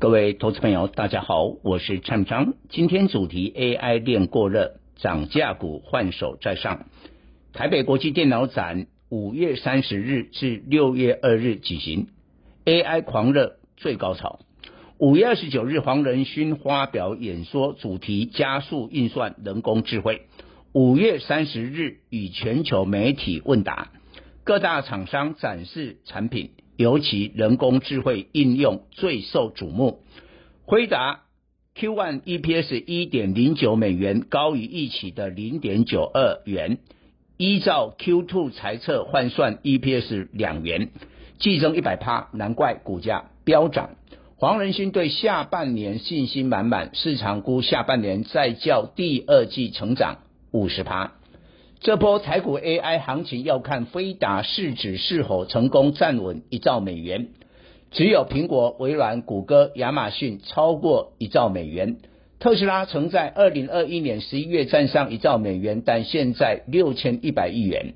各位投资朋友，大家好，我是蔡明彰。今天主题 AI 链过热，涨价股换手在上。台北国际电脑展五月三十日至六月二日举行，AI 狂热最高潮。五月二十九日，黄仁勋发表演说，主题加速运算人工智慧。五月三十日，与全球媒体问答，各大厂商展示产品。尤其人工智慧应用最受瞩目。辉达 Q1 EPS 一点零九美元，高于预期的零点九二元。依照 Q2 财测换算 EPS 两元，季增一百趴，难怪股价飙涨。黄仁勋对下半年信心满满，市场估下半年再较第二季成长五十趴。这波台股 AI 行情要看飞达市值是否成功站稳一兆美元，只有苹果、微软、谷歌、亚马逊超过一兆美元。特斯拉曾在二零二一年十一月站上一兆美元，但现在六千一百亿元。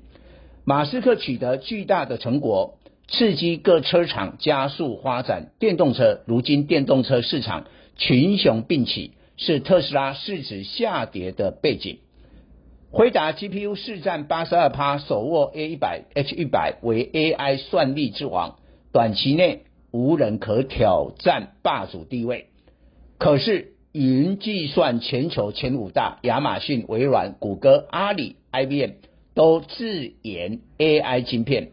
马斯克取得巨大的成果，刺激各车厂加速发展电动车。如今电动车市场群雄并起，是特斯拉市值下跌的背景。辉达 GPU 市占八十二趴，手握 A 一百 H 一百为 AI 算力之王，短期内无人可挑战霸主地位。可是云计算全球前五大，亚马逊、微软、谷歌、阿里、IBM 都自研 AI 晶片。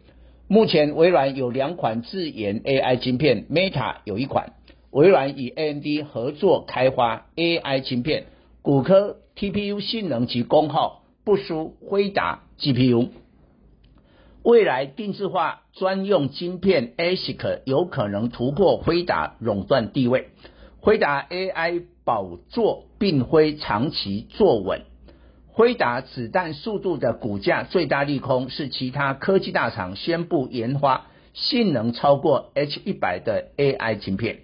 目前微软有两款自研 AI 晶片，Meta 有一款。微软与 AMD 合作开发 AI 晶片，谷歌 TPU 性能及功耗。不输辉达 GPU，未来定制化专用晶片 ASIC 有可能突破辉达垄断地位。辉达 AI 宝座并非长期坐稳。辉达子弹速度的股价最大利空是其他科技大厂宣布研发性能超过 H 一百的 AI 晶片，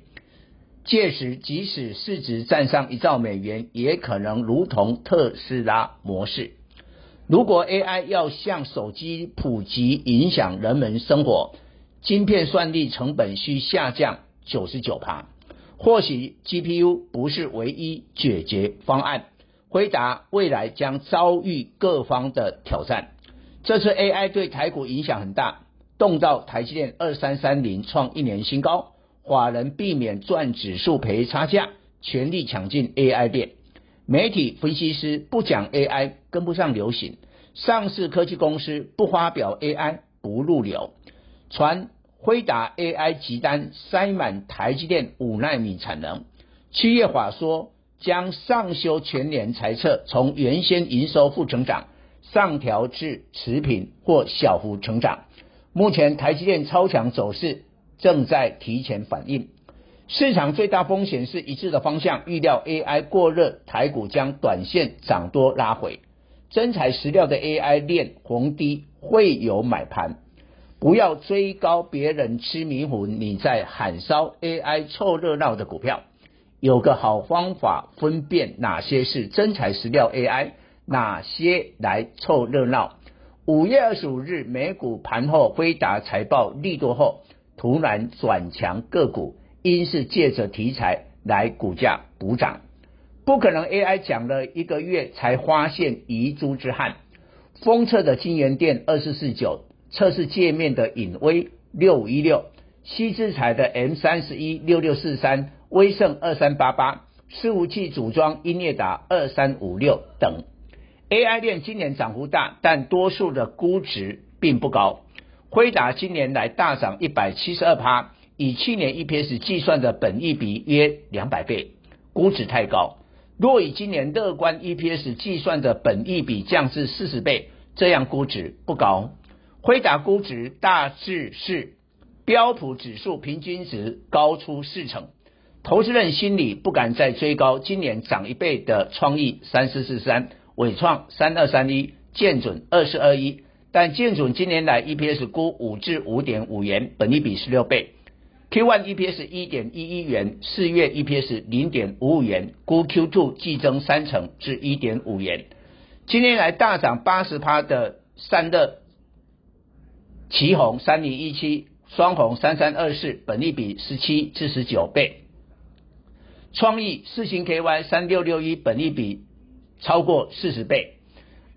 届时即使市值站上一兆美元，也可能如同特斯拉模式。如果 AI 要向手机普及，影响人们生活，晶片算力成本需下降九十九趴。或许 GPU 不是唯一解决方案，回答未来将遭遇各方的挑战。这次 AI 对台股影响很大，动到台积电二三三零创一年新高，法人避免赚指数赔差价，全力抢进 AI 店。媒体分析师不讲 AI，跟不上流行；上市科技公司不发表 AI，不入流。传辉达 AI 急单塞满台积电五奈米产能，七月法说将上修全年财测，从原先营收负成长上调至持平或小幅成长。目前台积电超强走势正在提前反应。市场最大风险是一致的方向，预料 AI 过热，台股将短线涨多拉回。真材实料的 AI 链红低会有买盘，不要追高别人吃迷糊，你在喊烧 AI 凑热闹的股票。有个好方法分辨哪些是真材实料 AI，哪些来凑热闹。五月二十五日美股盘后，辉达财报利多后，突然转强个股。因是借着题材来股价补涨，不可能 AI 讲了一个月才发现遗珠之憾。封测的晶圆店二四四九，测试界面的颖威六五一六，矽智财的 M 三十一六六四三，威盛二三八八，伺服器组装英业达二三五六等。AI 链今年涨幅大，但多数的估值并不高。辉达今年来大涨一百七十二趴。以去年 EPS 计算的本益比约两百倍，估值太高。若以今年乐观 EPS 计算的本益比降至四十倍，这样估值不高。辉达估值大致是标普指数平均值高出四成，投资人心里不敢再追高，今年涨一倍的创意三四四三，纬创三二三一，建准二四二一，但建准今年来 EPS 估五至五点五元，本益比十六倍，Q1 EPS 一点一一元，四月 EPS 零点五五元，估 Q2 季增三成至一点五元，今天来大涨八十趴的散热，奇鋐三零一七，双红三三二四，本利比十七至十九倍。创意四星 KY 三六六一，本利比超过四十倍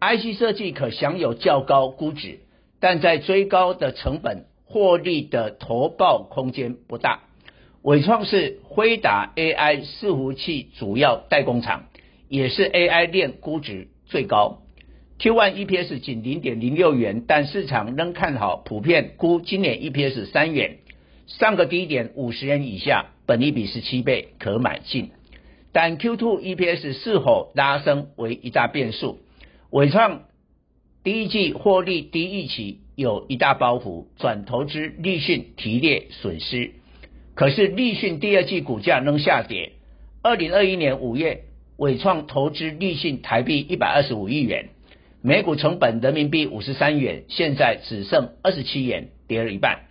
，IC 设计可享有较高估值，但在追高的成本获利的投报空间不大。伟创是辉达 AI 伺服器主要代工厂，也是 AI 链估值最高。Q1 EPS 仅零点零六元，但市场仍看好，普遍估今年 EPS 三元。上个低点五十元以下，本益比十七倍可买进，但 Q2 EPS 是否拉升为一大变数。伟创第一季获利低预期有一大包袱，转投资立讯提列损失。可是立讯第二季股价仍下跌。二零二一年五月，纬创投资立讯台币一百二十五亿元，每股成本人民币五十三元，现在只剩二十七元，跌了一半。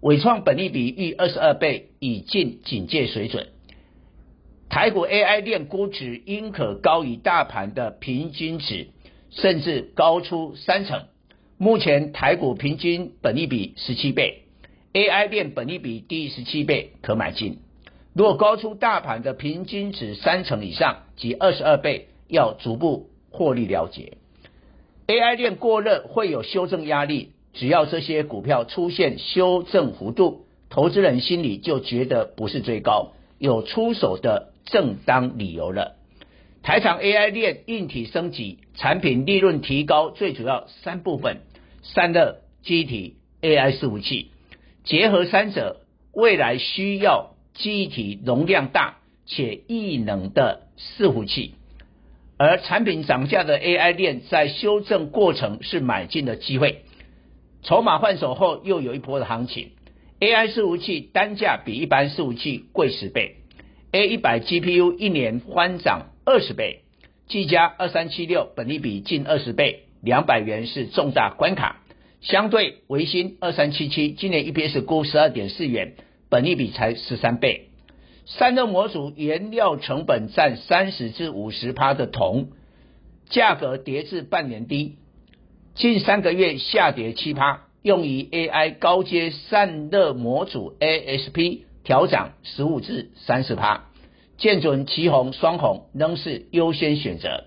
纬创本利比逾二十二倍，已近警戒水准。台股 AI 链估值应可高于大盘的平均值，甚至高出三成。目前台股平均本益比十七倍，AI 链本益比低于十七倍可买进。如果高出大盘的平均值三成以上，即二十二倍，要逐步获利了结。AI 链过热会有修正压力。只要这些股票出现修正幅度，投资人心里就觉得不是最高，有出手的正当理由了。台厂 AI 链硬体升级，产品利润提高，最主要三部分：散热、机体、AI 伺服器，结合三者，未来需要机体容量大且异能的伺服器。而产品涨价的 AI 链在修正过程是买进的机会。筹码换手后，又有一波的行情。AI 伺服器单价比一般伺服器贵十倍，A 一百 GPU 一年翻涨二十倍。技嘉二三七六本利比近二十倍，两百元是重大关卡。相对微星二三七七，今年 EPS 估十二点四元，本益比才十三倍。散热模组原料成本占三十至五十趴的铜，价格跌至半年低。近三个月下跌七趴，用于 AI 高阶散热模组 ASP 调涨十五至三十趴，建准、奇红、双红仍是优先选择。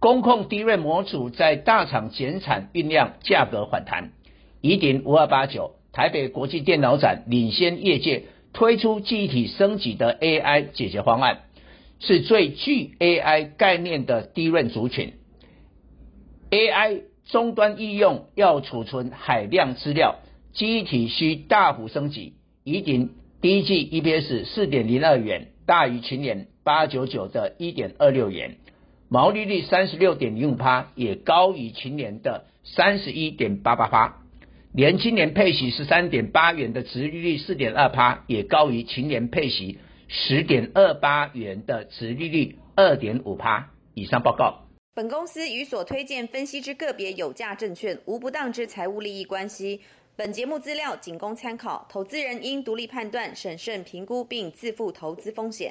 工控低润模组在大厂减产酝酿，价格反弹。宜鼎五二八九，台北国际电脑展领先业界推出记忆体升级的 AI 解决方案，是最具 AI 概念的 DRAM 族群。AI 终端应用要储存海量资料，记忆体需大幅升级。宜鼎第一季 EPS 四点零二元，大于去年八九九的一点二六元，毛利率三十六点零五趴，也高于去年的三十一点八八趴。连今年配息十三点八元的殖利率四点二趴，也高于去年配息十点二八元的殖利率二点五趴。以上报告。本公司与所推荐分析之个别有价证券无不当之财务利益关系。本节目资料仅供参考，投资人应独立判断、审慎评估并自负投资风险。